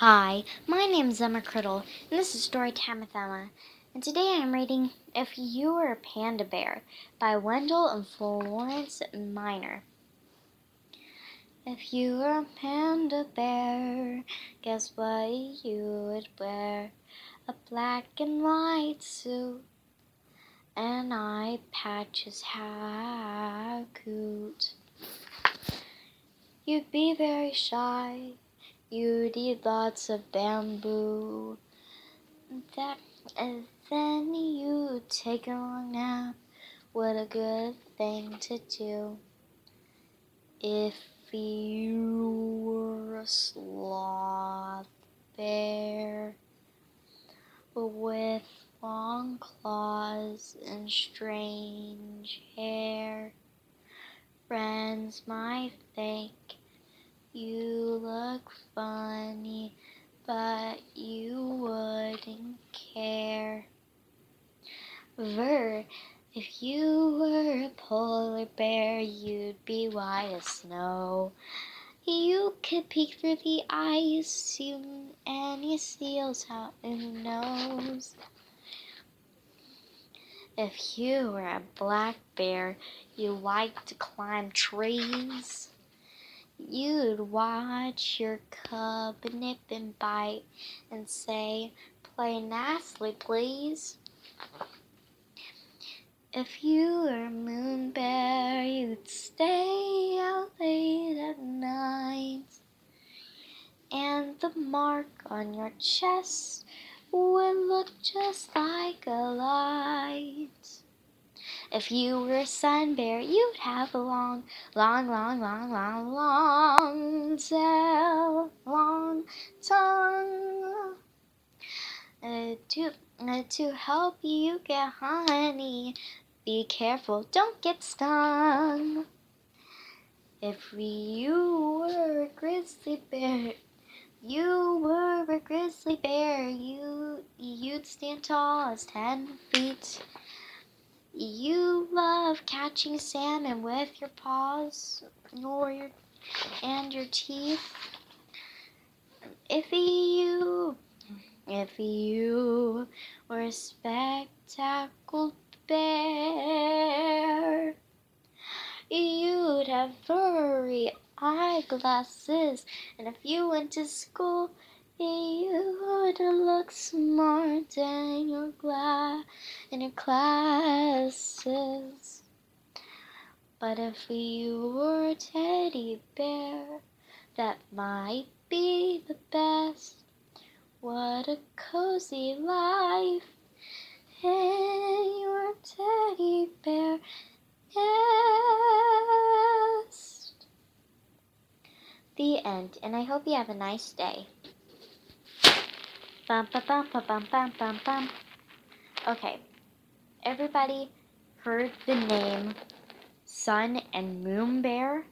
Hi, my name is Emma Criddle, and this is Storytime with Emma. And today I am reading If You Were a Panda Bear by Wendell and Florence Minor. If you were a panda bear, guess what you would wear? A black and white suit and eye patches how cute. You'd be very shy You'd eat lots of bamboo. That, and then you'd take a long nap. What a good thing to do. If you were a sloth bear with long claws and strange hair, friends might think you look funny, but you wouldn't care. Ver, if you were a polar bear, you'd be white as snow. You could peek through the ice, see any seals out in the nose. If you were a black bear, you like to climb trees. You'd watch your cub nip and bite and say, Play nicely, please. If you were a moon bear, you'd stay out late at night. And the mark on your chest would look just like a light. If you were a sun bear, you'd have a long, long, long, long, long, long tail, long tongue. Uh, to, uh, to help you get honey, be careful, don't get stung. If you were a grizzly bear, you were a grizzly bear, you, you'd stand tall as ten feet. You love catching salmon with your paws or your and your teeth. If you if you were a spectacled bear, you'd have furry eyeglasses, and if you went to school, you would look smart in your glass in your classes. But if you were a teddy bear, that might be the best. What a cozy life in your teddy bear nest. The end, and I hope you have a nice day. Bum, bum, bum, bum, bum, bum, bum. Okay, everybody heard the name Sun and Moon Bear?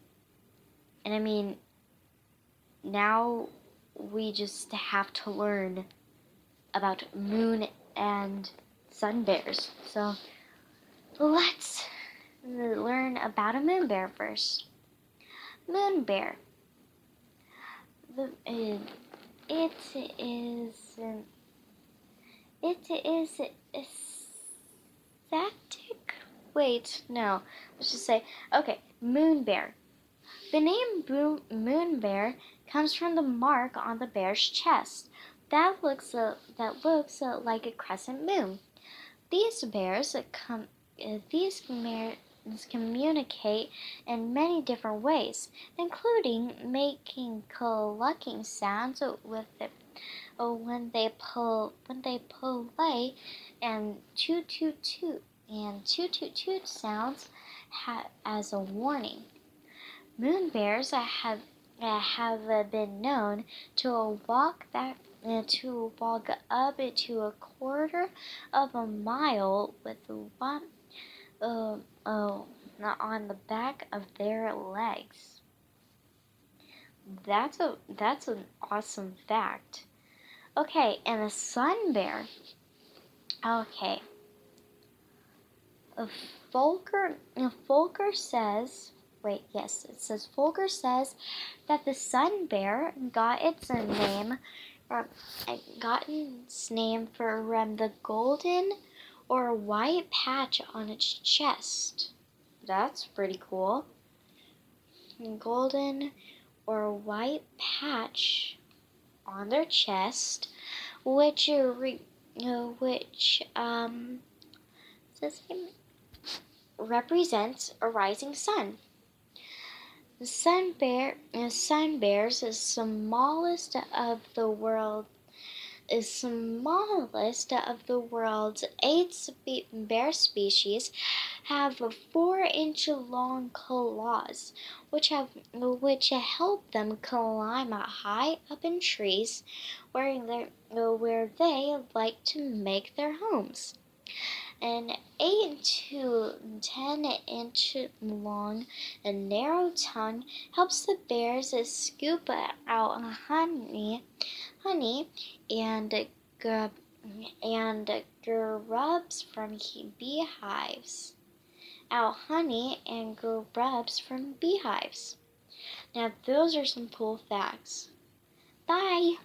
And I mean, now we just have to learn about moon and sun bears. So let's learn about a moon bear first. Moon bear. The, uh, it is it is static. Wait, no. Let's just say okay. Moon bear. The name moon bear comes from the mark on the bear's chest. That looks uh, that looks uh, like a crescent moon. These bears come. Uh, these bears communicate in many different ways, including making clucking sounds with it uh, when they pull when they pull away, and toot toot toot and toot toot toot sounds ha- as a warning. Moon bears have uh, have been known to walk that uh, to walk up to a quarter of a mile with one uh, oh, on the back of their legs. That's a that's an awesome fact. Okay, and the sun bear. Okay. Folker Folker says wait, yes, it says Folker says that the sun bear got its name um, gotten its name for from the golden or white patch on its chest. That's pretty cool. Golden or white patch on their chest, which re, uh, which um represents a rising sun. The sun bear, uh, sun bears is smallest of the world is smallest of the world's eight spe- bear species have four inch long claws which have which help them climb high up in trees where where they like to make their homes an 8 to 10 inch long and narrow tongue helps the bears scoop out honey honey and grub, and grubs from beehives out honey and grubs from beehives. Now, those are some cool facts. Bye!